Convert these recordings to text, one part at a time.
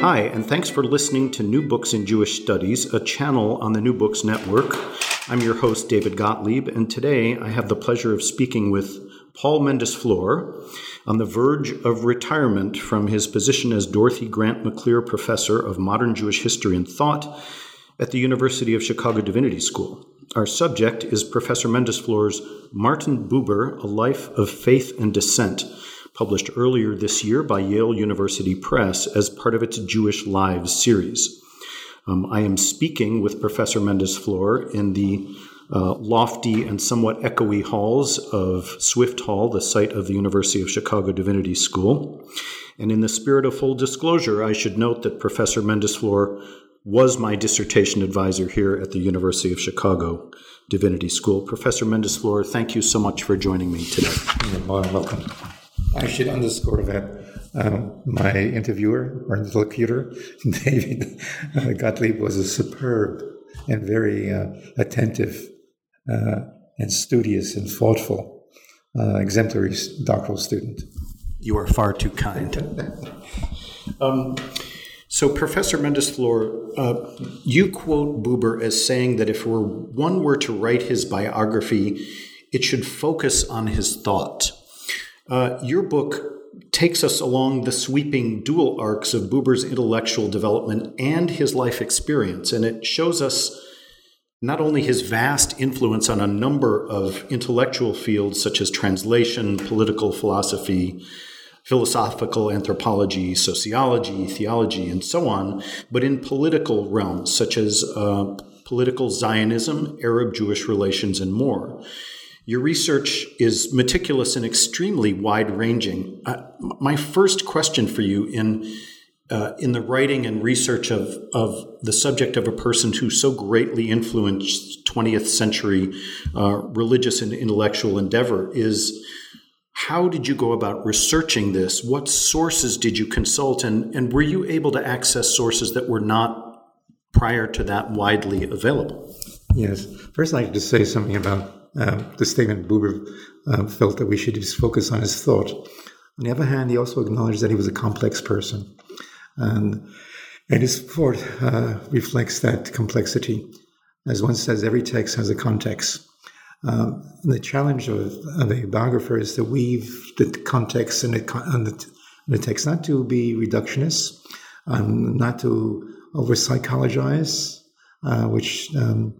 Hi, and thanks for listening to New Books in Jewish Studies, a channel on the New Books Network. I'm your host, David Gottlieb, and today I have the pleasure of speaking with Paul Mendes-Flohr on the verge of retirement from his position as Dorothy Grant Maclear Professor of Modern Jewish History and Thought at the University of Chicago Divinity School. Our subject is Professor Mendes-Flohr's Martin Buber, A Life of Faith and Dissent published earlier this year by Yale University Press as part of its Jewish Lives series. Um, I am speaking with Professor Mendes-Flohr in the uh, lofty and somewhat echoey halls of Swift Hall, the site of the University of Chicago Divinity School. And in the spirit of full disclosure, I should note that Professor Mendes-Flohr was my dissertation advisor here at the University of Chicago Divinity School. Professor Mendes-Flohr, thank you so much for joining me today. You're welcome. I should underscore that um, my interviewer or interlocutor, David uh, Gottlieb, was a superb and very uh, attentive uh, and studious and thoughtful uh, exemplary doctoral student. You are far too kind. um, so, Professor Mendes-Flohr, uh, you quote Buber as saying that if one were to write his biography, it should focus on his thought. Uh, your book takes us along the sweeping dual arcs of Buber's intellectual development and his life experience, and it shows us not only his vast influence on a number of intellectual fields such as translation, political philosophy, philosophical anthropology, sociology, theology, and so on, but in political realms such as uh, political Zionism, Arab Jewish relations, and more. Your research is meticulous and extremely wide ranging. Uh, my first question for you in uh, in the writing and research of, of the subject of a person who so greatly influenced 20th century uh, religious and intellectual endeavor is how did you go about researching this? What sources did you consult? And, and were you able to access sources that were not prior to that widely available? Yes. First, I'd like to say something about uh, the statement Buber uh, felt that we should just focus on his thought. On the other hand, he also acknowledged that he was a complex person. And, and his thought uh, reflects that complexity. As one says, every text has a context. Um, the challenge of, of, a biographer is to weave the context and the, the, the, text, not to be reductionist, um, not to over psychologize, uh, which um,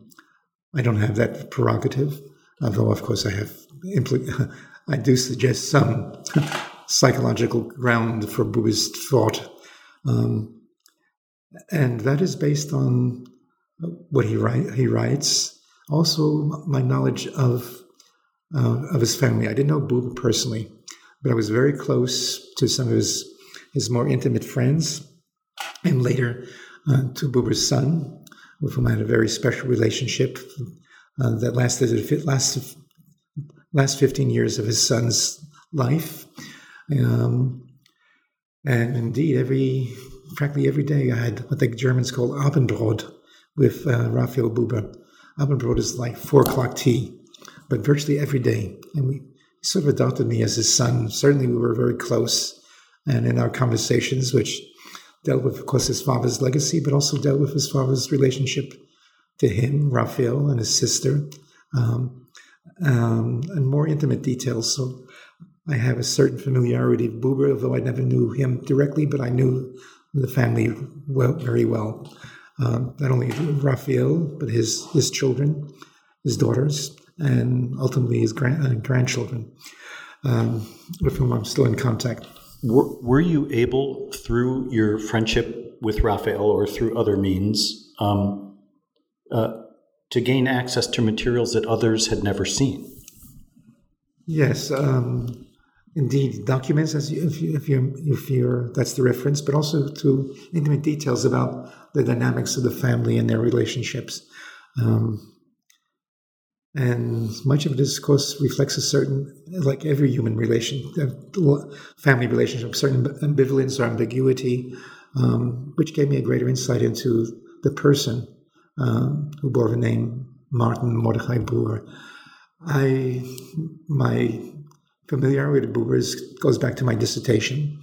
I don't have that prerogative although of course I have impl- I do suggest some psychological ground for Buber's thought, um, and that is based on what he write, he writes. Also, my knowledge of uh, of his family. I didn't know Buber personally, but I was very close to some of his his more intimate friends, and later uh, to Buber's son, with whom I had a very special relationship uh, that lasted last last 15 years of his son's life. Um, and indeed, every frankly every day I had what the Germans call Abendbrot with uh, Raphael Buber. Abendbrot is like four o'clock tea, but virtually every day. And we sort of adopted me as his son. Certainly, we were very close, and in our conversations, which dealt with, of course, his father's legacy, but also dealt with his father's relationship to him, Raphael, and his sister, um, um, and more intimate details. So I have a certain familiarity with Buber, although I never knew him directly, but I knew the family well, very well. Um, not only Raphael, but his his children, his daughters, and ultimately his uh, grandchildren, um, with whom I'm still in contact. Were, were, you able, through your friendship with Raphael or through other means, um, uh, to gain access to materials that others had never seen. Yes, um, indeed documents as you, if you if you if you're that's the reference, but also to intimate details about the dynamics of the family and their relationships. Um, and much of it, of course, reflects a certain, like every human relation, uh, family relationship, certain ambivalence or ambiguity, um, which gave me a greater insight into the person who bore the name Martin Mordechai Buber. I, my familiarity with Buber goes back to my dissertation,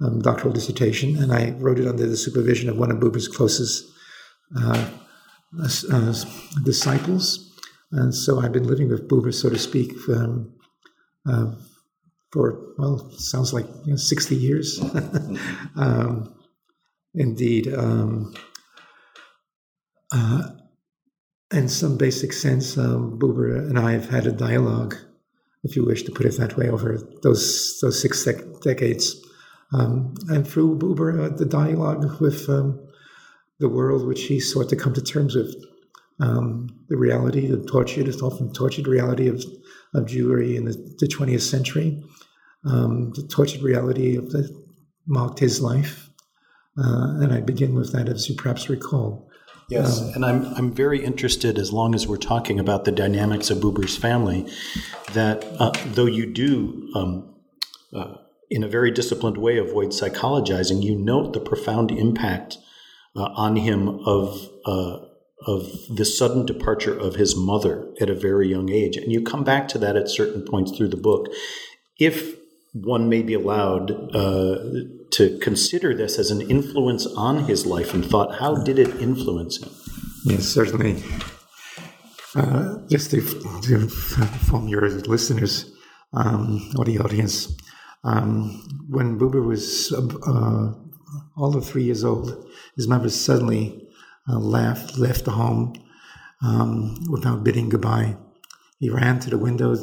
um, doctoral dissertation, and I wrote it under the supervision of one of Buber's closest uh, uh, disciples. And so I've been living with Buber, so to speak, um, uh, for, well, sounds like you know, 60 years. um, indeed. Um, uh, in some basic sense, um, Buber and I have had a dialogue, if you wish to put it that way, over those those six dec- decades. Um, and through Buber, uh, the dialogue with um, the world which he sought to come to terms with um, the reality, the tortured, often tortured reality of, of Jewry in the, the 20th century, um, the tortured reality of that marked his life. Uh, and I begin with that, as you perhaps recall. Yes, um, and I'm I'm very interested, as long as we're talking about the dynamics of Buber's family, that uh, though you do, um, uh, in a very disciplined way, avoid psychologizing, you note the profound impact uh, on him of uh, of the sudden departure of his mother at a very young age. And you come back to that at certain points through the book. If one may be allowed uh, to consider this as an influence on his life and thought, how did it influence him? Yes, certainly. Uh, just to, to inform your listeners um, or the audience, um, when Buber was uh, all of three years old, his mother suddenly uh, left, left the home um, without bidding goodbye. He ran to the window,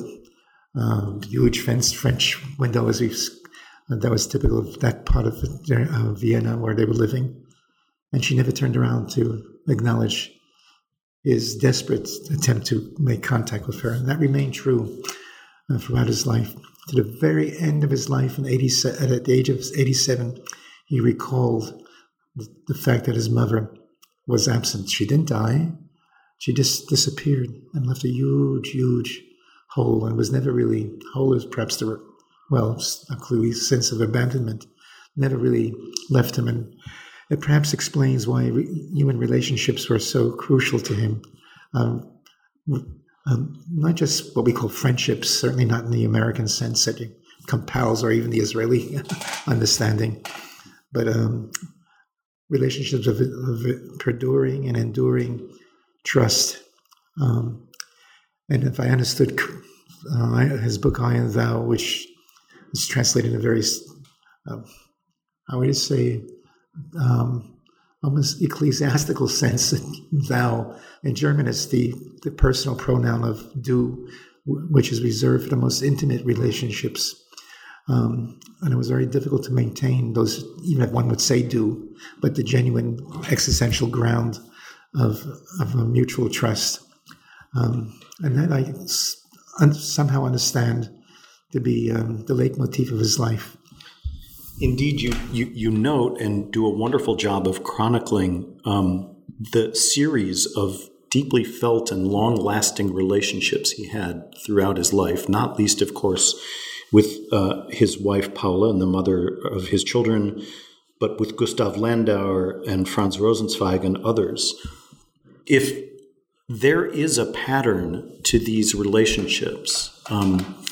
uh, huge fenced French window, as we that was typical of that part of uh, Vienna where they were living. And she never turned around to acknowledge his desperate attempt to make contact with her. And that remained true uh, throughout his life. To the very end of his life, in 80, at the age of 87, he recalled the fact that his mother was absent. She didn't die. She just disappeared and left a huge, huge hole and was never really, whole is perhaps the, well, a cluey sense of abandonment, never really left him. And it perhaps explains why re- human relationships were so crucial to him. Um, um, not just what we call friendships, certainly not in the American sense that it compels or even the Israeli understanding, but um, relationships of, of perduring and enduring trust. Um, and if I understood uh, his book I and Thou, which is translated in a very, uh, how would say, um, almost ecclesiastical sense, thou. In German, it's the, the personal pronoun of du, which is reserved for the most intimate relationships. Um, and it was very difficult to maintain those, even if one would say do, but the genuine existential ground of, of a mutual trust. Um, and that I un- somehow understand to be um, the leitmotif of his life. Indeed, you, you, you note and do a wonderful job of chronicling um, the series of deeply felt and long lasting relationships he had throughout his life, not least, of course, with uh, his wife Paula and the mother of his children, but with Gustav Landauer and Franz Rosenzweig and others. If there is a pattern to these relationships, um,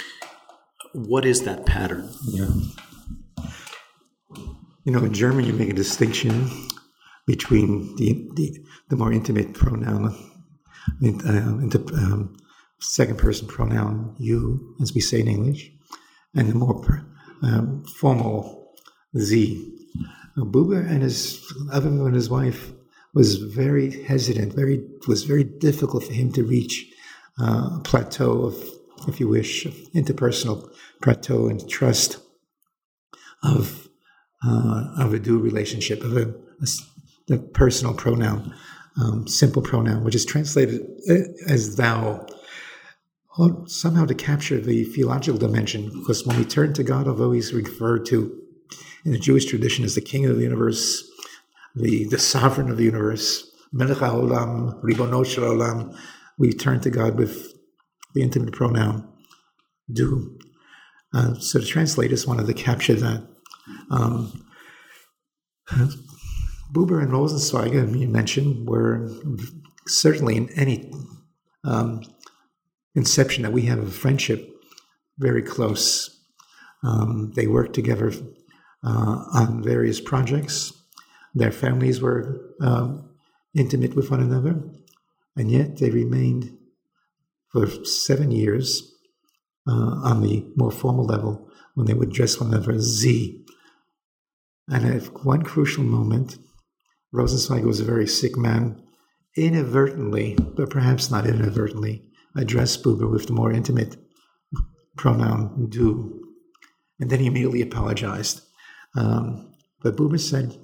what is that pattern? Yeah. You know, in German, you make a distinction between the the, the more intimate pronoun, uh, the um, second person pronoun you, as we say in English, and the more um, formal Sie. Buber and his, other than his wife, was very hesitant. Very was very difficult for him to reach uh, a plateau of, if you wish, interpersonal plateau and trust of uh, of a du relationship of a, a, a personal pronoun, um, simple pronoun, which is translated uh, as thou somehow to capture the theological dimension, because when we turn to God, although he's referred to in the Jewish tradition as the King of the universe, the, the sovereign of the universe, Melech HaOlam, Ribono Olam, we turn to God with the intimate pronoun du. Uh, so the translators wanted to capture that. Um, Buber and Rosenzweig, you mentioned, were certainly in any um, inception that we have of friendship very close. Um, they worked together uh, on various projects. Their families were um, intimate with one another, and yet they remained for seven years uh, on the more formal level when they would address one another as Sie. And at one crucial moment, Rosenzweig was a very sick man, inadvertently, but perhaps not inadvertently, addressed Buber with the more intimate pronoun du. And then he immediately apologized. Um, but Buber said,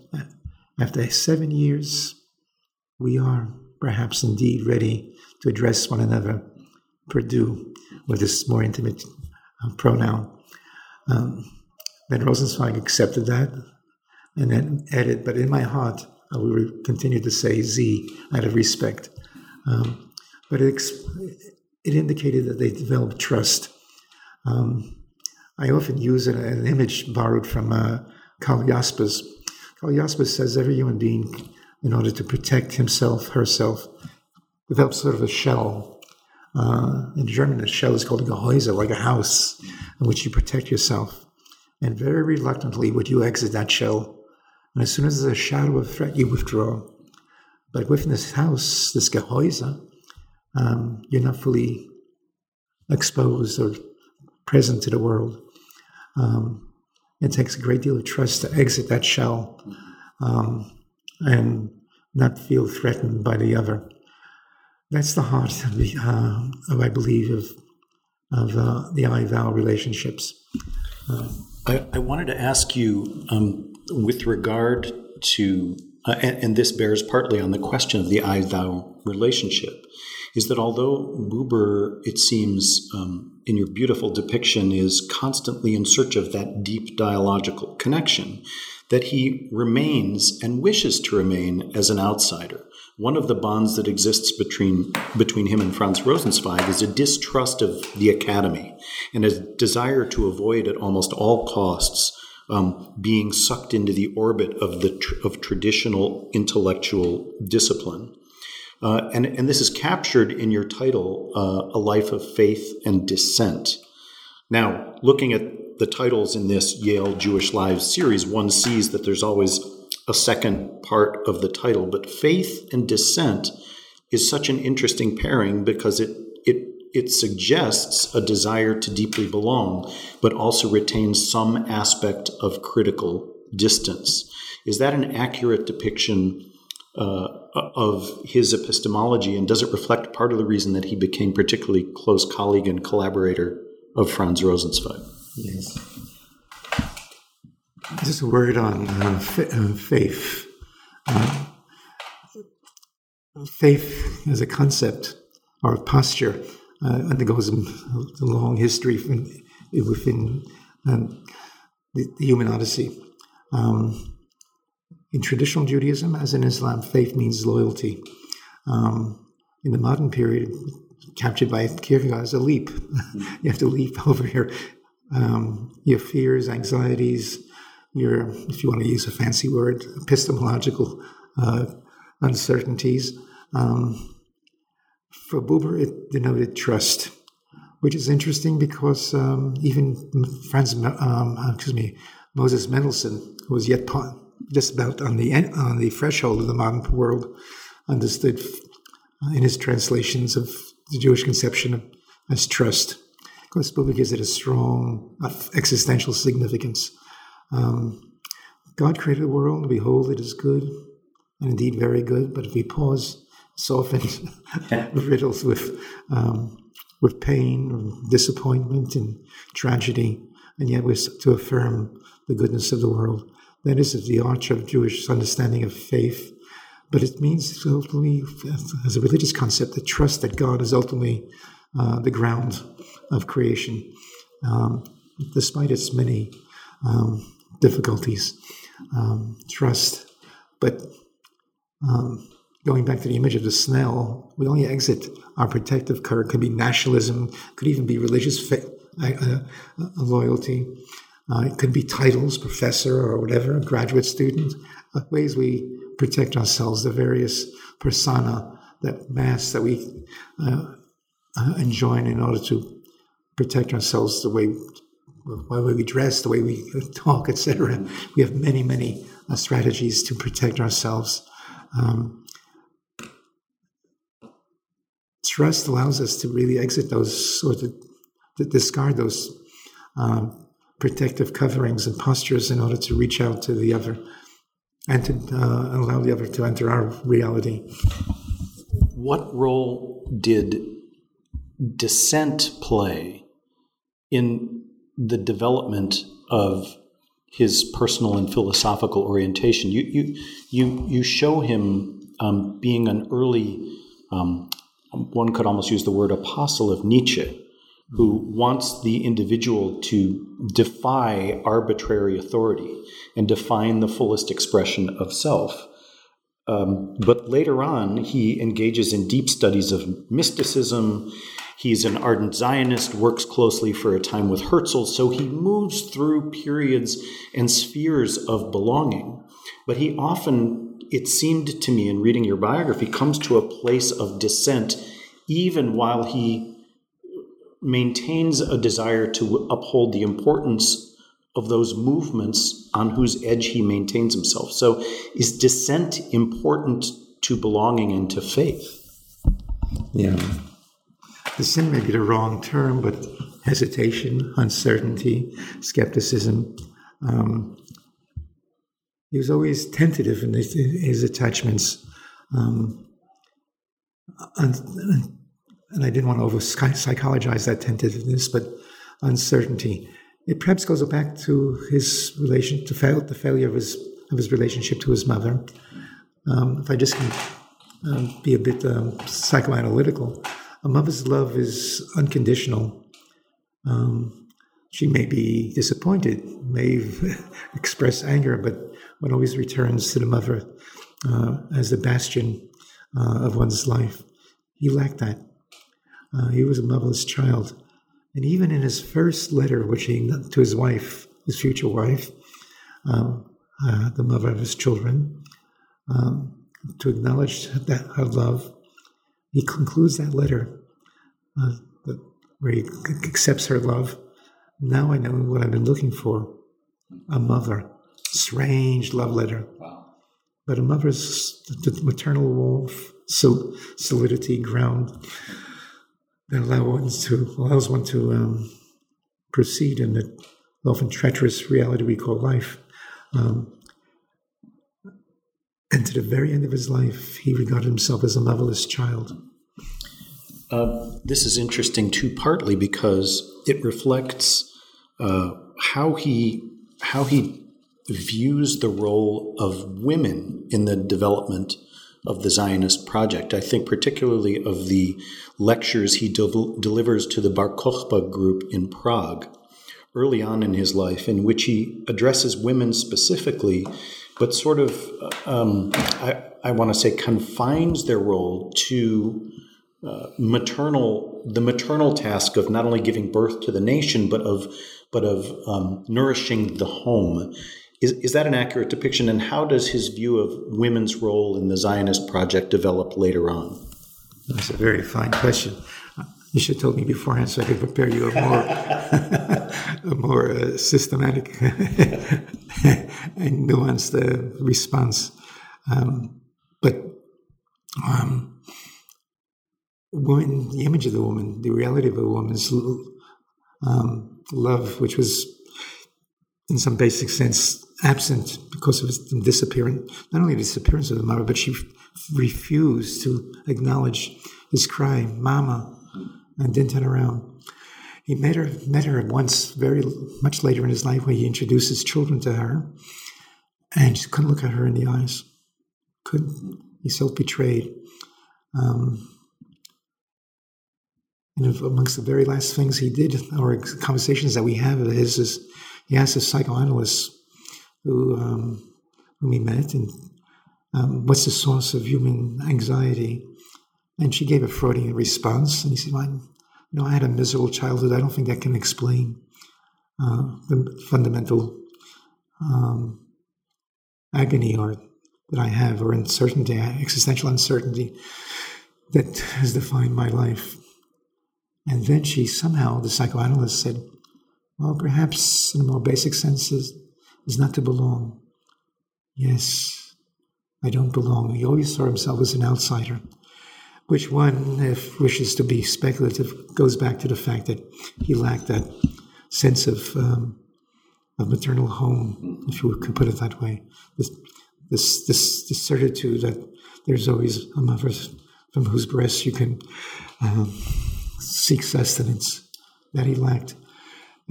after seven years, we are perhaps indeed ready to address one another per du with this more intimate uh, pronoun. Um, then Rosenzweig accepted that and then added, but in my heart, I will continue to say Sie out of respect. Um, but it, it indicated that they developed trust. Um, I often use an, an, image borrowed from uh, Karl Jaspers. Karl Jaspers says every human being, in order to protect himself, herself, develops sort of a shell. Uh, in German, a shell is called a Gehäuse, like a house, in which you protect yourself. And very reluctantly would you exit that shell. And as soon as there's a shadow of threat, you withdraw. But within this house, this Gehäuse, um, you're not fully exposed or present to the world. Um, it takes a great deal of trust to exit that shell um, and not feel threatened by the other. That's the heart of, the, uh, of I believe, of, of uh, the I thou relationships. Uh, I, I, wanted to ask you um, with regard to, uh, and, and, this bears partly on the question of the I thou relationship is that although Buber, it seems, um, in your beautiful depiction, is constantly in search of that deep dialogical connection, that he remains and wishes to remain as an outsider. One of the bonds that exists between, between him and Franz Rosenzweig is a distrust of the academy and a desire to avoid at almost all costs um, being sucked into the orbit of the tr- of traditional intellectual discipline. Uh, and, and this is captured in your title, uh, A Life of Faith and Dissent. Now, looking at the titles in this Yale Jewish Lives series, one sees that there's always a second part of the title, but faith and dissent is such an interesting pairing because it, it, it suggests a desire to deeply belong, but also retains some aspect of critical distance. Is that an accurate depiction uh, of his epistemology, and does it reflect part of the reason that he became particularly close colleague and collaborator of Franz Rosenzweig? Yes. Just a word on uh, uh, faith. Uh, faith as a concept or a posture uh, undergoes a, a long history within um, the, the, human odyssey. Um, in traditional Judaism, as in Islam, faith means loyalty. Um, in the modern period, captured by Kierkegaard a leap. you have to leap over your um, your fears, anxieties, your, if you want to use a fancy word, epistemological uh, uncertainties. Um, for Buber, it denoted trust, which is interesting because um, even Franz, um, excuse me, Moses Mendelssohn, who was yet just about on the on the threshold of the modern world, understood in his translations of the Jewish conception as trust. Of course, Buber gives it a strong existential significance. Um, God created the world, behold, it is good, and indeed very good. But if we pause, it's often riddled with um, with pain, disappointment, and tragedy, and yet we're to affirm the goodness of the world. That is the arch of Jewish understanding of faith. But it means ultimately, as a religious concept, the trust that God is ultimately uh, the ground of creation, um, despite its many um, difficulties. Um, trust, but um, going back to the image of the snail, we only exit our protective cover. Could be nationalism, could even be religious fa- uh, uh, loyalty. Uh, it could be titles, professor or whatever, graduate student. Uh, ways we protect ourselves, the various persona, that mask that we uh, uh, enjoin in order to protect ourselves, the way, the way we dress, the way we talk, etc. We have many, many strategies to protect ourselves. Um, trust allows us to really exit those or to, to discard those um, protective coverings and postures in order to reach out to the other and to uh, allow the other to enter our reality. What role did dissent play in the development of his personal and philosophical orientation? You you you you show him um, being an early um, one could almost use the word apostle of Nietzsche, who wants the individual to defy arbitrary authority and define the fullest expression of self. Um, but later on, he engages in deep studies of mysticism. He's an ardent Zionist, works closely for a time with Herzl, so he moves through periods and spheres of belonging. But he often it seemed to me in reading your biography, comes to a place of dissent even while he maintains a desire to uphold the importance of those movements on whose edge he maintains himself. So, is dissent important to belonging and to faith? Yeah. Dissent may be the wrong term, but hesitation, uncertainty, skepticism, um, he was always tentative in his, attachments. Um, I didn't want to over psychologize that tentativeness, but uncertainty. It perhaps goes back to his relation to fail, the failure of his of his relationship to his mother. Um, if I just can um, be a bit um, psychoanalytical, a mother's love is unconditional. Um, she may be disappointed, may express anger, but one always returns to the mother uh, as the bastion uh, of one's life. He lacked that. Uh, he was a motherless child. And even in his first letter, which he to his wife, his future wife, um, uh, the mother of his children, um, to acknowledge that her love, he concludes that letter uh, where he accepts her love. Now I know what I've been looking for a mother strange love letter. Wow. But a mother's the maternal warmth, so solidity, ground that allow one to, allows one to um, proceed in the often treacherous reality we call life. Um, and to the very end of his life, he regarded himself as a motherless child. Uh, this is interesting too, partly because it reflects uh, how he how he views the role of women in the development of the Zionist project. I think particularly of the lectures he del- delivers to the Bar Kokhba group in Prague early on in his life, in which he addresses women specifically, but sort of, um, I, I want to say, confines their role to uh, maternal, the maternal task of not only giving birth to the nation, but of, but of um, nourishing the home is, is that an accurate depiction? And how does his view of women's role in the Zionist project develop later on? That's a very fine question. You should have told me beforehand so I could prepare you a more, a more uh, systematic and nuanced uh, response. Um, but um, woman, the image of the woman, the reality of a woman's um, love, which was in some basic sense absent because of his disappearance, not only the disappearance of the mother, but she refused to acknowledge his cry, Mama, and didn't turn around. He met her, met her once very much later in his life where he introduced his children to her, and she couldn't look at her in the eyes. Couldn't. He self betrayed. Um, and amongst the very last things he did, or conversations that we have of his, is he asked a psychoanalyst who um, whom he met, and um, what's the source of human anxiety? And she gave a Freudian response, and he said, "Well, I had a miserable childhood. I don't think that can explain uh, the fundamental um, agony or that I have, or uncertainty, existential uncertainty that has defined my life." And then she somehow, the psychoanalyst said, well, perhaps in a more basic sense, is, is not to belong. Yes, I don't belong. He always saw himself as an outsider, which one, if wishes to be speculative, goes back to the fact that he lacked that sense of, um, of maternal home, if you could put it that way. This, this, this, this certitude that there's always a mother from whose breast you can um, seek sustenance that he lacked.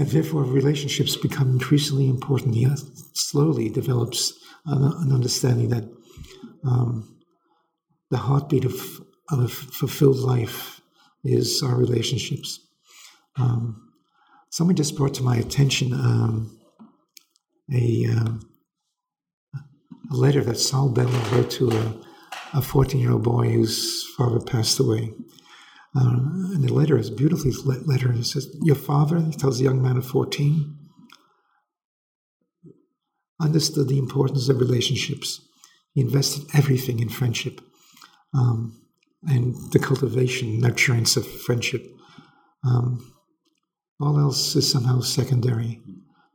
And therefore, relationships become increasingly important. He slowly develops an, understanding that um, the heartbeat of, of a fulfilled life is our relationships. Um, someone just brought to my attention um, a, uh, a letter that Saul Bellow wrote to a 14 year old boy whose father passed away. Uh, and the letter is beautifully letter. It says, Your father, he tells a young man of 14, understood the importance of relationships. He invested everything in friendship um, and the cultivation, nurturance of friendship. Um, all else is somehow secondary.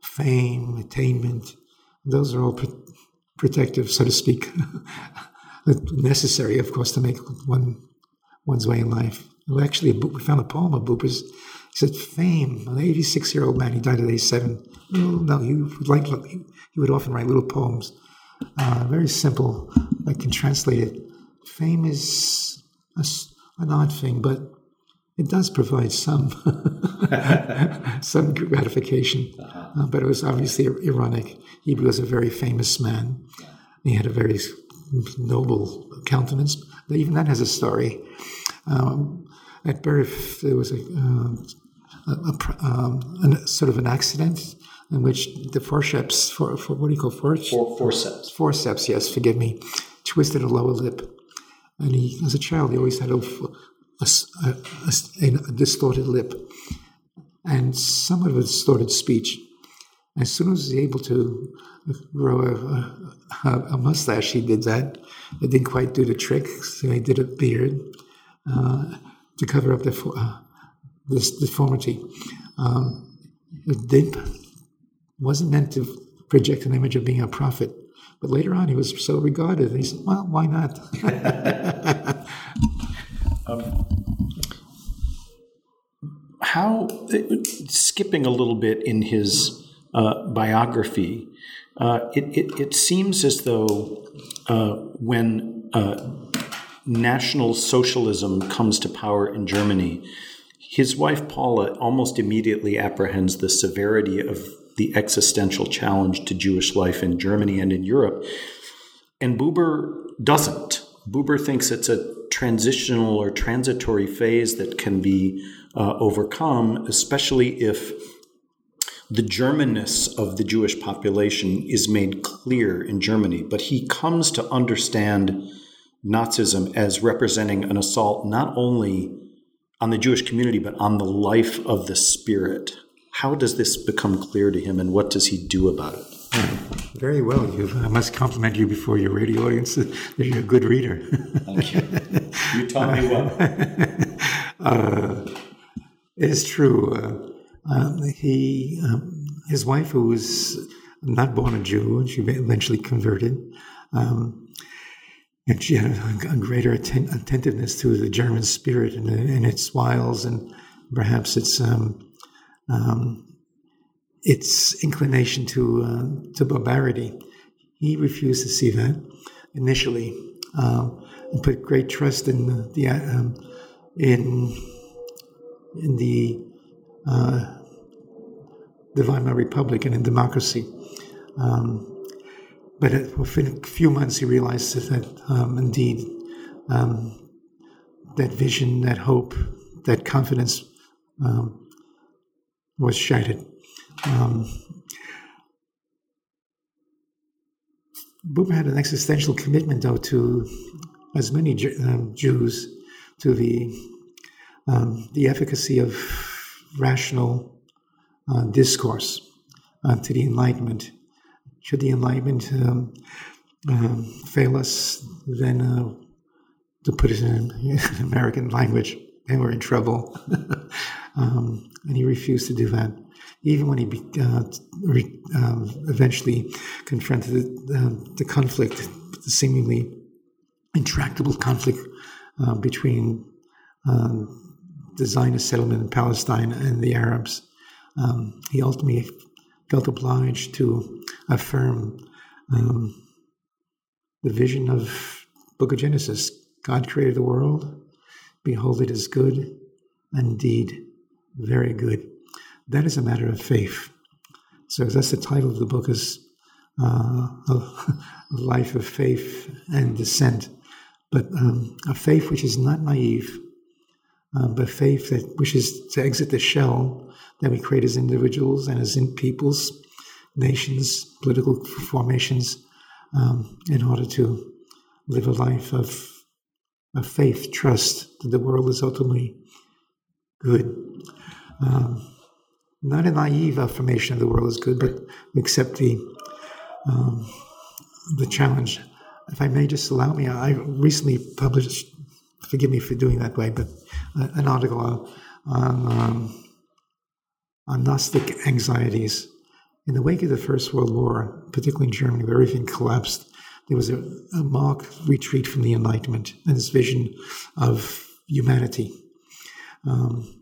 Fame, attainment, those are all pro- protective, so to speak, necessary, of course, to make one one's way in life. Well, actually, we found a poem of Buber's. He said, "Fame." An 86-year-old man. He died at age seven. No, he would like. He would often write little poems, uh, very simple. I can translate it. Fame is a, an odd thing, but it does provide some some gratification. Uh-huh. Uh, but it was obviously ironic. He was a very famous man. He had a very noble countenance. Even that has a story. Um, at birth, there was a, uh, a, a, um, a, sort of an accident in which the forceps, for, for what do you call forceps? For, forceps. Forceps, yes, forgive me, twisted a lower lip. And he, as a child, he always had a, a distorted lip and somewhat of a distorted speech. As soon as he was able to grow a, a, a, mustache, he did that. It didn't quite do the trick, so he did a beard. Uh, to cover up the, uh, this deformity. Um, Dimp wasn't meant to project an image of being a prophet, but later on he was so regarded. And he said, "Well, why not?" um, how skipping a little bit in his uh, biography, uh, it, it, it, seems as though uh, when uh, National Socialism comes to power in Germany, his wife Paula almost immediately apprehends the severity of the existential challenge to Jewish life in Germany and in Europe. And Buber doesn't. Buber thinks it's a transitional or transitory phase that can be uh, overcome, especially if the Germanness of the Jewish population is made clear in Germany. But he comes to understand Nazism as representing an assault not only on the Jewish community, but on the life of the spirit. How does this become clear to him, and what does he do about it? Very well. You, I must compliment you before your radio audience that you're a good reader. Thank you. You taught me well. uh, it's true. Uh, um, he, um, his wife, who was not born a Jew, and she eventually converted. Um, and she had a, a greater atten- attentiveness to the German spirit and, and, its wiles and perhaps its um, um, its inclination to uh, to barbarity. He refused to see that initially, uh, and put great trust in the, the um, in in the uh, the Weimar Republic and in democracy. Um, but within a few months, he realized that um, indeed um, that vision, that hope, that confidence um, was shattered. Um, Buber had an existential commitment, though, to as many um, Jews to the um, the efficacy of rational uh, discourse, uh, to the Enlightenment. Should the Enlightenment um, um fail us, then uh, to put it in, American language, then we're in trouble. Um, and he refused to do that even when he uh, re, um, eventually confronted the, the, conflict, the seemingly intractable conflict uh, between um, the Zionist settlement in Palestine and the Arabs, um, he ultimately felt obliged to affirm um, the vision of Book of Genesis. God created the world. Behold, it is good, indeed, very good. That is a matter of faith. So that's the title of the book is uh, a life of faith and dissent, but um, a faith which is not naive, uh, but faith that wishes to exit the shell that we create as individuals and as in peoples, nations, political formations, um, in order to live a life of, of faith, trust that the world is ultimately good. Um, not a naive affirmation of the world is good, but accept the um, the challenge. If I may just allow me, I recently published. Forgive me for doing that way, but uh, an article on um, on Gnostic anxieties. In the wake of the First World War, particularly in Germany, where everything collapsed, there was a, a marked retreat from the Enlightenment and this vision of humanity. Um,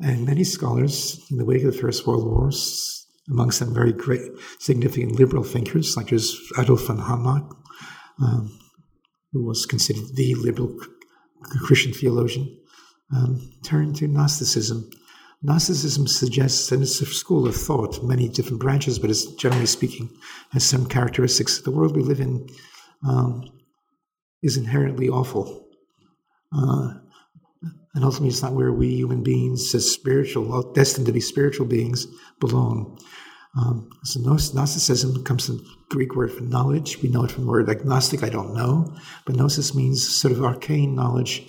and many scholars in the wake of the First World War, amongst them very great, significant liberal thinkers, like as Adolf von Harnack, um, who was considered the liberal Christian theologian, um, turned to Gnosticism. Gnosticism suggests, and it's a school of thought, many different branches, but it's generally speaking, has some characteristics. The world we live in um, is inherently awful. Uh, and ultimately, it's not where we human beings, as spiritual, destined to be spiritual beings, belong. Um, so Gnosticism comes from the Greek word for knowledge. We know it from the word agnostic, I don't know. But Gnosis means sort of arcane knowledge,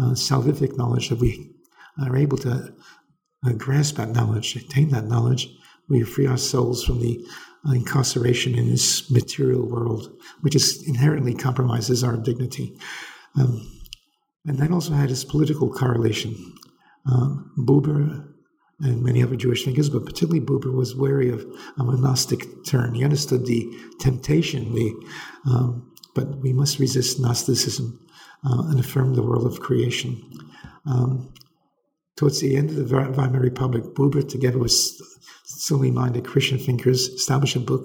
uh, salvific knowledge that we are able to uh, grasp that knowledge, attain that knowledge. We free our souls from the incarceration in this material world, which is inherently compromises our dignity. Um, and that also had its political correlation. Um, Buber and many other Jewish thinkers, but particularly Buber, was wary of a monastic turn. He understood the temptation, the, um, but we must resist Gnosticism uh, and affirm the world of creation. Um, towards the end of the Weimar Republic, Buber, together with similarly minded Christian thinkers, established a book,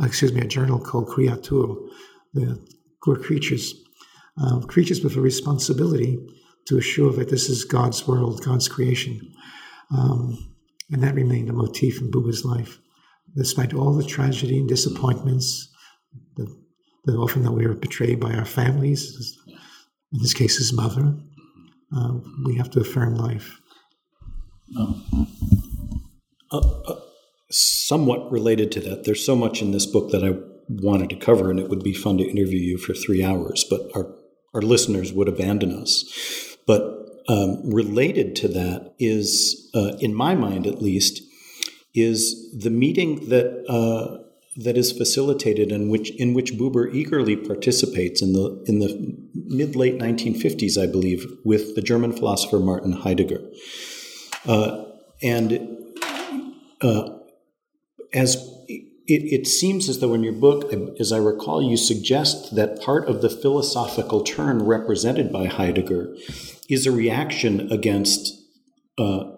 uh, excuse me, a journal called Kreatur, the Core Creatures, uh, creatures with a responsibility to assure that this is God's world, God's creation. Um, and that remained a motif in Buber's life. Despite all the tragedy and disappointments, that, that often that we are betrayed by our families, in this case his mother, uh, we have to affirm life. Um, uh, uh, somewhat related to that, there's so much in this book that I wanted to cover, and it would be fun to interview you for three hours, but our our listeners would abandon us. But um, related to that is, uh, in my mind at least, is the meeting that uh, that is facilitated and which in which Buber eagerly participates in the in the mid late 1950s, I believe, with the German philosopher Martin Heidegger, and uh, as it, it seems as though in your book, as I recall, you suggest that part of the philosophical turn represented by Heidegger is a reaction against uh,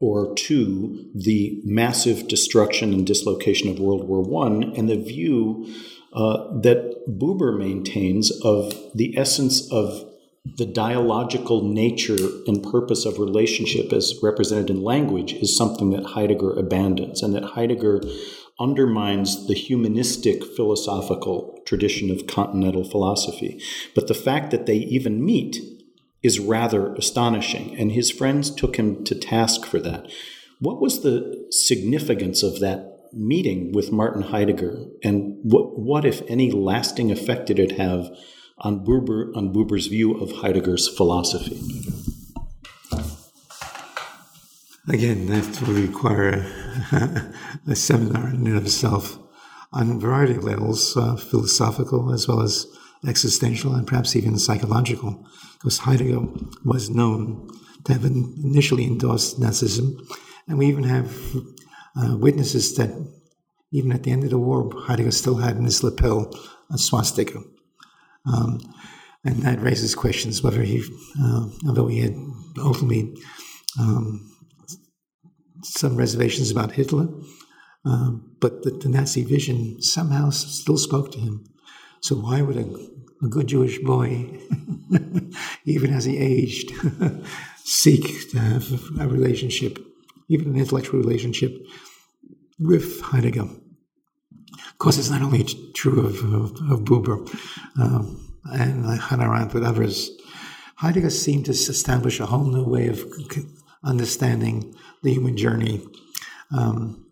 or to the massive destruction and dislocation of World War One, and the view uh, that Buber maintains of the essence of the dialogical nature and purpose of relationship as represented in language is something that Heidegger abandons, and that Heidegger undermines the humanistic philosophical tradition of continental philosophy. But the fact that they even meet is rather astonishing. And his friends took him to task for that. What was the significance of that meeting with Martin Heidegger, and what, what if any, lasting effect did it have on Buber on Buber's view of Heidegger's philosophy? Again, that will require a, a seminar in and of itself on a variety of levels, uh, philosophical as well as existential and perhaps even psychological, because Heidegger was known to have initially endorsed Nazism. And we even have uh, witnesses that even at the end of the war, Heidegger still had in his lapel a swastika. Um, and that raises questions whether he, uh, although he had ultimately um, some reservations about Hitler, uh, but the, the, Nazi vision somehow still spoke to him. So why would a, a good Jewish boy, even as he aged, seek to have a relationship, even an intellectual relationship with Heidegger. Of course, it's not only true of, of, of Buber um, and but others. Heidegger seemed to establish a whole new way of understanding the human journey, um,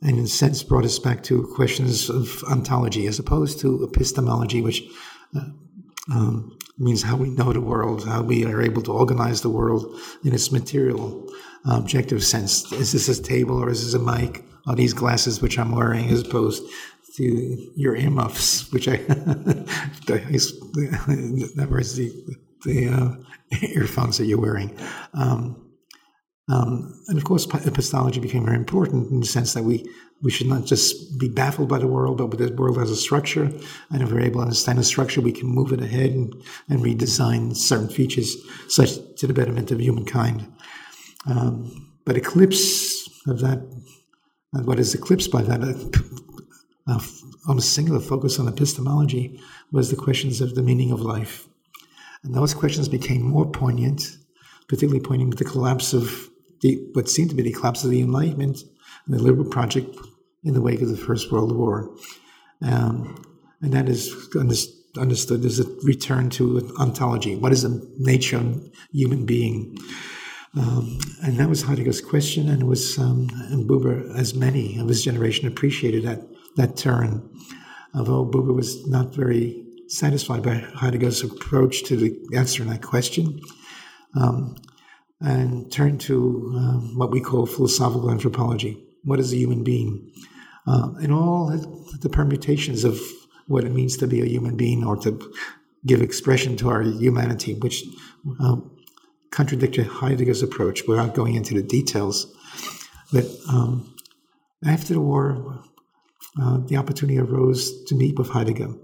and in a sense brought us back to questions of ontology as opposed to epistemology, which uh, um, means how we know the world, how we are able to organize the world in its material, uh, objective sense. Is this a table or is this a mic? Are these glasses which I'm wearing as opposed to your earmuffs, which I that was the, the uh, earphones that you're wearing. Um, um, and of course, epistemology became very important in the sense that we, we should not just be baffled by the world, but the world has a structure. And if we're able to understand the structure, we can move it ahead and, and redesign certain features such to the betterment of humankind. Um, but eclipse of that, and what is eclipsed by that, uh, on a singular focus on epistemology, was the questions of the meaning of life. And those questions became more poignant, particularly pointing to the collapse of the, what seemed to be the collapse of the Enlightenment and the liberal project in the wake of the First World War. Um, and that is understood as a return to ontology. What is the nature of human being? Um, and that was Heidegger's question, and it was um, and Buber, as many of his generation, appreciated that that turn. Although Buber was not very satisfied by Heidegger's approach to the answer in that question, um, and turned to um, what we call philosophical anthropology. What is a human being? Uh, and all the permutations of what it means to be a human being or to give expression to our humanity, which uh, contradicted Heidegger's approach without going into the details. But um, after the war, uh, the opportunity arose to meet with Heidegger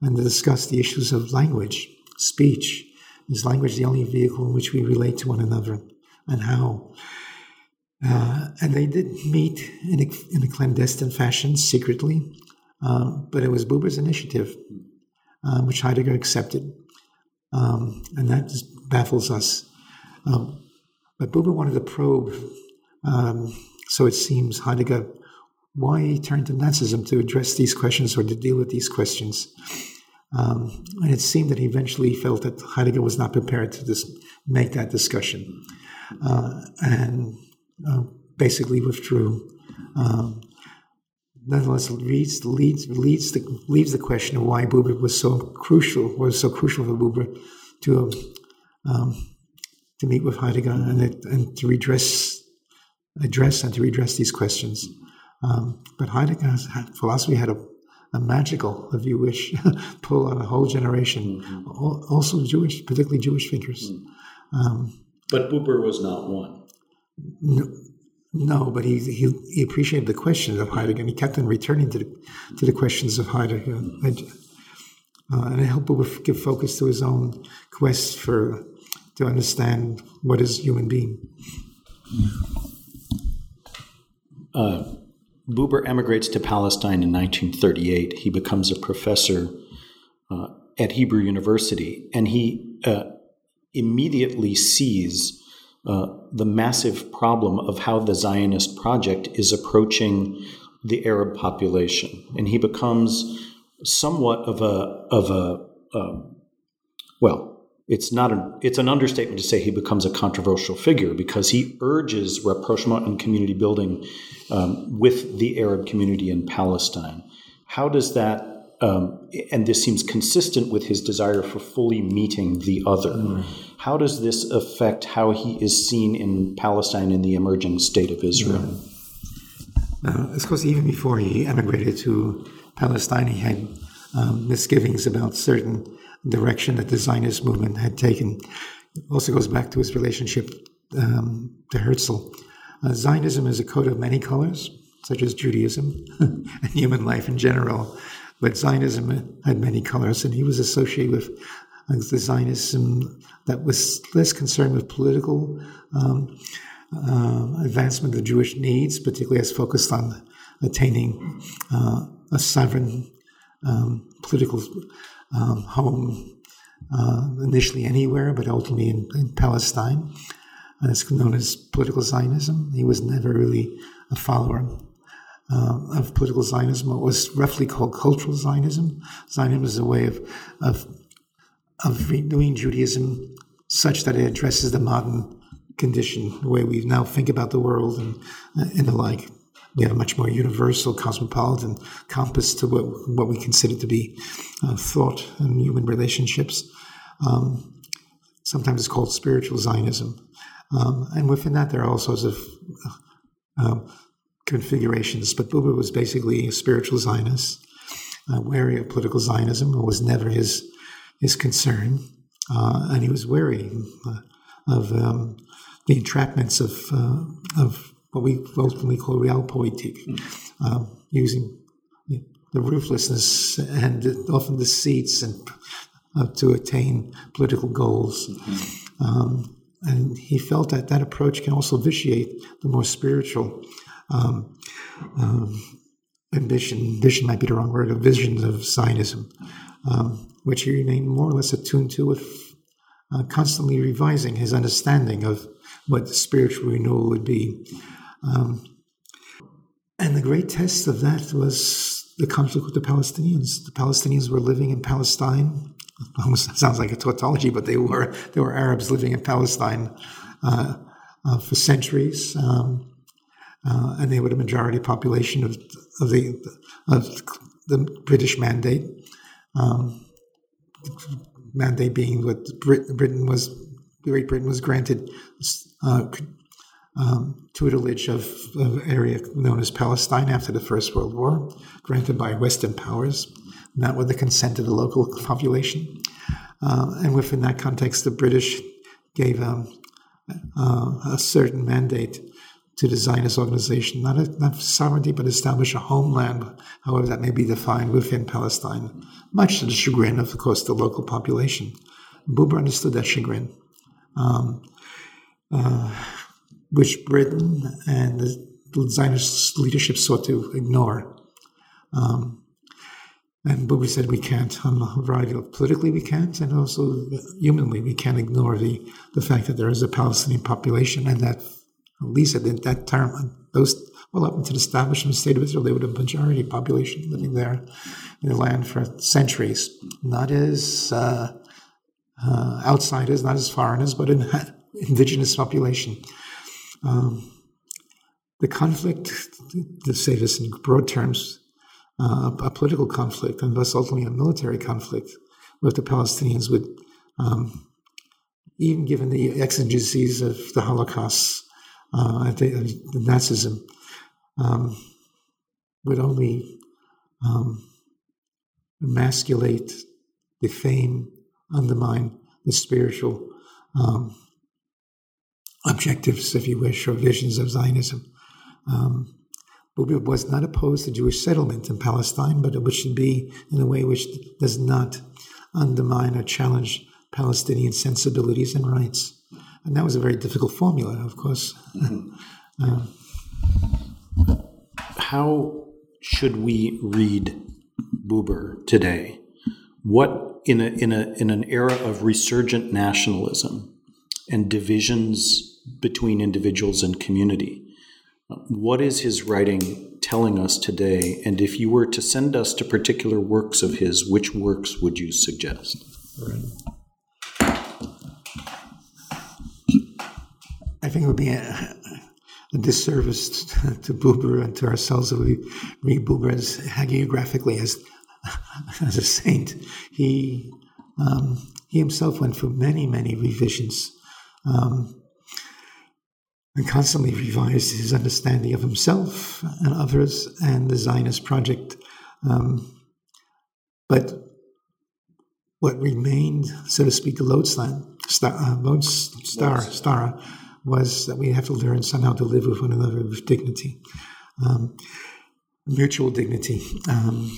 and to discuss the issues of language, speech. Is language the only vehicle in which we relate to one another, and how? Uh, and they did meet in a, in a clandestine fashion, secretly, uh, but it was Buber's initiative, uh, which Heidegger accepted. Um, and that just baffles us. Um, but Buber wanted to probe, um, so it seems, Heidegger, why he turned to Nazism to address these questions or to deal with these questions. Um, and it seemed that he eventually felt that Heidegger was not prepared to dis- make that discussion uh, and uh, basically withdrew. Um, nonetheless, leads, leads, leads the, leaves the question of why Buber was so crucial, was so crucial for Buber to um, to meet with Heidegger and, and to redress, address and to redress these questions. Um, but Heidegger's philosophy had a, a, magical, if you wish, pull on a whole generation, mm-hmm. also Jewish, particularly Jewish thinkers. Mm-hmm. Um, but Buber was not one. No, no, but he, he, he appreciated the questions of Heidegger, and he kept on returning to the to the questions of Heidegger, and, uh, and it helped Buber give focus to his own quest for to understand what is human being. Uh, Buber emigrates to Palestine in 1938. He becomes a professor uh, at Hebrew University, and he uh, immediately sees uh, the massive problem of how the Zionist project is approaching the Arab population, and he becomes somewhat of a of a um, well it's not a, it's an understatement to say he becomes a controversial figure because he urges rapprochement and community building um, with the Arab community in Palestine. How does that um, and this seems consistent with his desire for fully meeting the other. Mm. How does this affect how he is seen in Palestine in the emerging state of Israel? Mm. Uh, of course, even before he emigrated to Palestine, he had um, misgivings about certain direction that the Zionist movement had taken. It also goes back to his relationship um, to Herzl. Uh, Zionism is a coat of many colors, such as Judaism and human life in general. But Zionism had many colors, and he was associated with uh, the Zionism that was less concerned with political um, uh, advancement of Jewish needs, particularly as focused on attaining uh, a sovereign um, political um, home, uh, initially anywhere, but ultimately in, in Palestine. And it's known as political Zionism. He was never really a follower uh, of political Zionism, what was roughly called cultural Zionism. Zionism is a way of, of, of renewing Judaism such that it addresses the modern condition, the way we now think about the world and, and the like. We have a much more universal, cosmopolitan compass to what, what we consider to be uh, thought and human relationships. Um, sometimes it's called spiritual Zionism. Um, and within that, there are all sorts of uh, configurations. But Buber was basically a spiritual Zionist, uh, wary of political Zionism. It was never his his concern, uh, and he was wary uh, of um, the entrapments of uh, of what we ultimately call realpolitik, um, using the ruthlessness and often deceits and uh, to attain political goals. Mm-hmm. Um, and he felt that that approach can also vitiate the more spiritual um, um, ambition. Vision might be the wrong word. A vision of Zionism, um, which he remained more or less attuned to, with uh, constantly revising his understanding of what spiritual renewal would be. Um, and the great test of that was the conflict with the Palestinians. The Palestinians were living in Palestine. Almost sounds like a tautology, but they were. There were Arabs living in Palestine uh, uh, for centuries. Um, uh, and they were the majority population of, of the of the British mandate. Um, mandate being what Britain was, Great Britain was granted uh, um, tutelage of, area known as Palestine after the First World War, granted by Western powers, not with the consent of the local population. Uh, and within that context, the British gave um, uh, a certain mandate to the Zionist organization, not, a, not sovereignty, but establish a homeland, however that may be defined within Palestine, much to the chagrin of, of course, the local population. Buber understood that chagrin, um, uh, which Britain and the Zionist leadership sought to ignore. Um, and we said we can't, on a variety of politically we can't, and also humanly we can't ignore the, the fact that there is a Palestinian population and that at least at that time, those well up until the establishment of the state of Israel, they were the majority population living there in the land for centuries, not as uh, uh, outsiders, not as foreigners, but in indigenous population. Um, the conflict, to say this in broad terms, uh, a political conflict and thus ultimately a military conflict with the Palestinians would, um, even given the exigencies of the Holocaust, uh, the, the Nazism um, would only um, emasculate, defame, undermine the spiritual um, objectives, if you wish, or visions of Zionism. Um, Buber was not opposed to Jewish settlement in Palestine, but it should be in a way which does not undermine or challenge Palestinian sensibilities and rights. And that was a very difficult formula, of course. Mm-hmm. uh, How should we read Buber today? What in a in a in an era of resurgent nationalism and divisions between individuals and community. What is his writing telling us today? And if you were to send us to particular works of his, which works would you suggest? Right. I think it would be a, a disservice to, to Buber and to ourselves if we read Buber as hagiographically as as a saint. He um, he himself went through many many revisions. Um, and constantly revised his understanding of himself and others and the Zionist project. Um, but what remained, so to speak, the lodestar, star, uh, lodestar, star, was that we have to learn somehow to live with one another with dignity, um, mutual dignity. Um,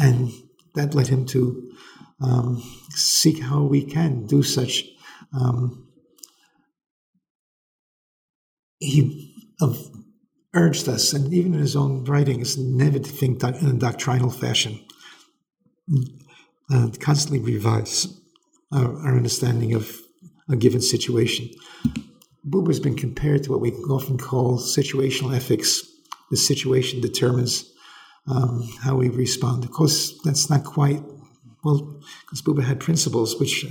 and that led him to um, seek how we can do such um, he urged us, and even in his own writings, never to think in a doctrinal fashion, and constantly revise our, our, understanding of a given situation. Buber has been compared to what we often call situational ethics. The situation determines um, how we respond. Of course, that's not quite well, because Buber had principles which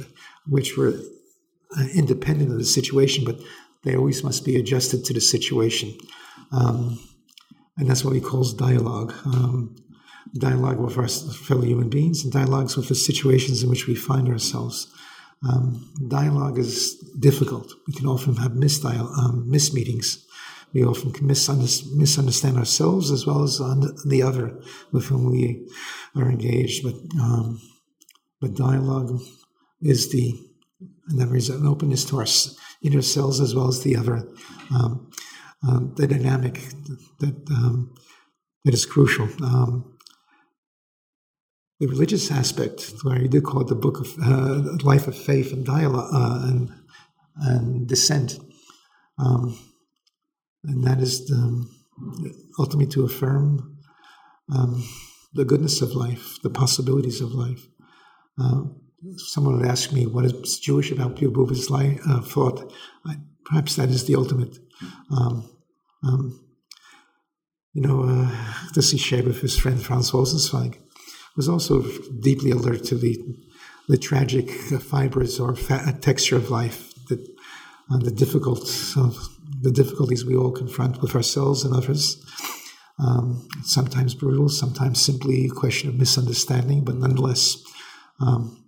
which were uh, independent of the situation, but they always must be adjusted to the situation. Um, and that's what he calls dialogue. Um, dialogue with our fellow human beings and dialogues with the situations in which we find ourselves. Um, dialogue is difficult. We can often have misdial- um, mismeetings. We often can misunderstand ourselves as well as the other with whom we are engaged. But um, but dialogue is the and there is an openness to our inner selves as well as the other, um, um, the dynamic that um, that is crucial. Um, the religious aspect, where you do call it the book of uh, life of faith and dialogue uh, and and dissent, um, and that is the, ultimately to affirm the goodness of life, the possibilities of life. Uh, someone would ask me what is Jewish about Pure Buber's life, uh, thought, I, perhaps that is the ultimate. Um, um, you know, uh, see with his friend Franz Rosenzweig was also deeply alert to the the tragic fibers or fat, texture of life, that uh, the difficult the difficulties we all confront with ourselves and others. Um, sometimes brutal, sometimes simply a question of misunderstanding, but nonetheless um,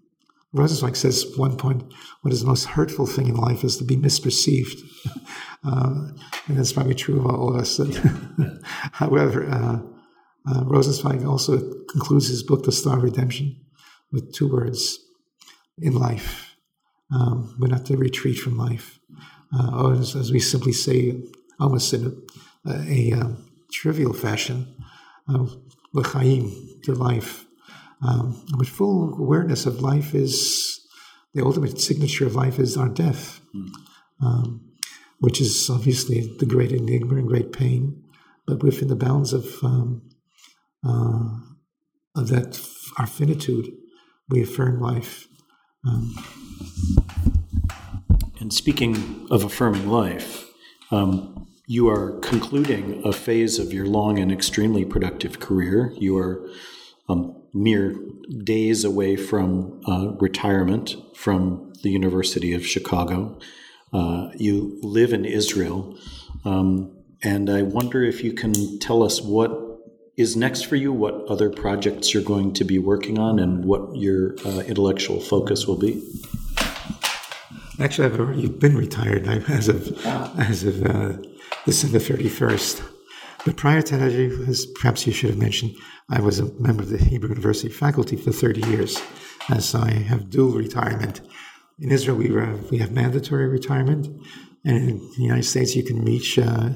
Rosenzweig says at one point, what is the most hurtful thing in life is to be misperceived. uh, and that's probably true of all of us. However, uh, uh, Rosenzweig also concludes his book, The Star of Redemption, with two words in life. Um, we're not to retreat from life. Uh, or as, as, we simply say, almost in a, a, a um, trivial fashion, uh, to life. Um, but full awareness of life is the ultimate signature of life is our death, mm. um, which is obviously the great enigma and great pain, but within the bounds of um, uh, of that our finitude, we affirm life. Um, and speaking of affirming life, um, you are concluding a phase of your long and extremely productive career. You are um, mere days away from uh, retirement from the University of Chicago. Uh, you live in Israel, um, and I wonder if you can tell us what is next for you, what other projects you're going to be working on, and what your uh, intellectual focus will be. Actually, I've already been retired as of as of uh, December thirty first. But prior to that, as perhaps you should have mentioned, I was a member of the Hebrew University faculty for 30 years. And so I have dual retirement. In Israel, we, have, we have mandatory retirement. And in the United States, you can reach uh,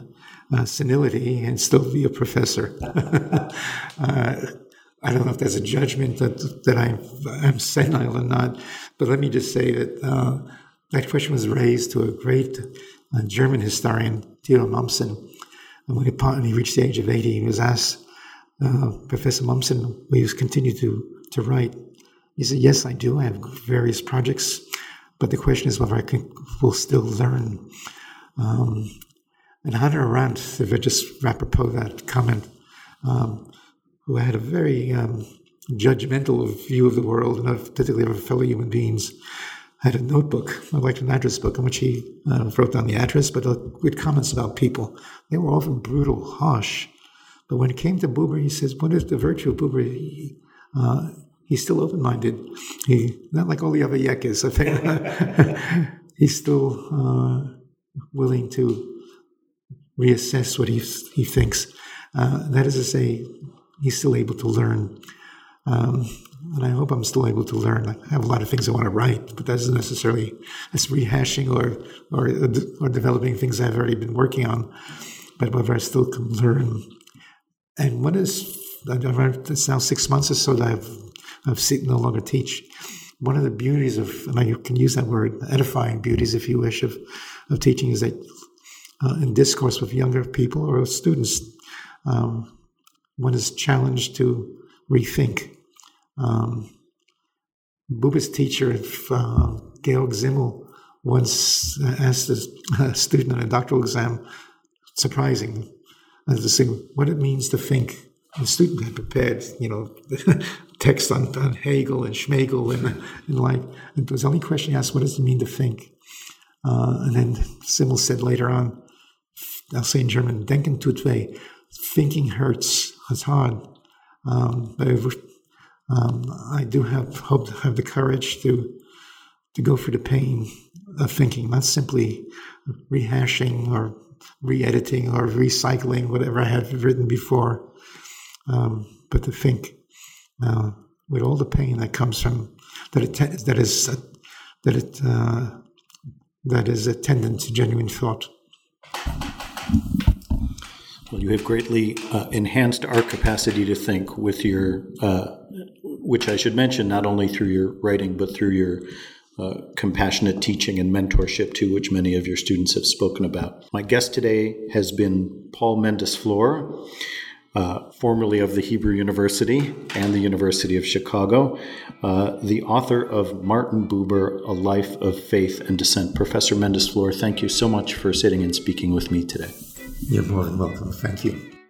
uh, senility and still be a professor. uh, I don't know if that's a judgment that, that I'm, I'm senile or not, but let me just say that uh, that question was raised to a great uh, German historian, Theodor Mommsen, and when he, when he reached the age of 80, he was asked, uh, Professor Mommsen, will you continue to, to write? He said, Yes, I do. I have various projects, but the question is whether I can, will still learn. Um, and Hannah Arendt, if I just apropos that comment, um, who had a very um, judgmental view of the world and of, particularly of fellow human beings, had a notebook, like an address book, in which he uh, wrote down the address, but uh, with comments about people. They were often brutal, harsh. But when it came to Buber, he says, "What is the virtue of Buber?" He, uh, he's still open-minded. He not like all the other think he's still uh, willing to reassess what he he thinks. Uh, that is to say, he's still able to learn. Um, and I hope I'm still able to learn. I have a lot of things I want to write, but that isn't necessarily that's rehashing or or or developing things I've already been working on. But whether I still can learn, and what is it's now six months or so that I've I've no longer teach. One of the beauties of, and I can use that word, edifying beauties, if you wish, of of teaching is that uh, in discourse with younger people or students, um, one is challenged to rethink um, Buber's teacher, uh, Georg Simmel, once asked a student on a doctoral exam, surprising, uh, to say what it means to think. The student had prepared, you know, text on, on Hegel and Schmegel and, and like, it was the only question he asked, what does it mean to think? Uh, and then Simmel said later on, I'll say in German, denken tut weh. Thinking hurts, it's hard. Um, but um, I do have hope to have the courage to to go for the pain of thinking, not simply rehashing or re-editing or recycling whatever I have written before, um, but to think uh, with all the pain that comes from that it that is that it uh, that is attendant to genuine thought. Well, you have greatly uh, enhanced our capacity to think with your uh, which I should mention not only through your writing, but through your uh, compassionate teaching and mentorship, too, which many of your students have spoken about. My guest today has been Paul Mendes-Flohr. Uh, formerly of the Hebrew University and the University of Chicago, uh, the author of Martin Buber, A Life of Faith and Dissent. Professor Mendes-Flohr, thank you so much for sitting and speaking with me today. You're more than welcome. Thank you.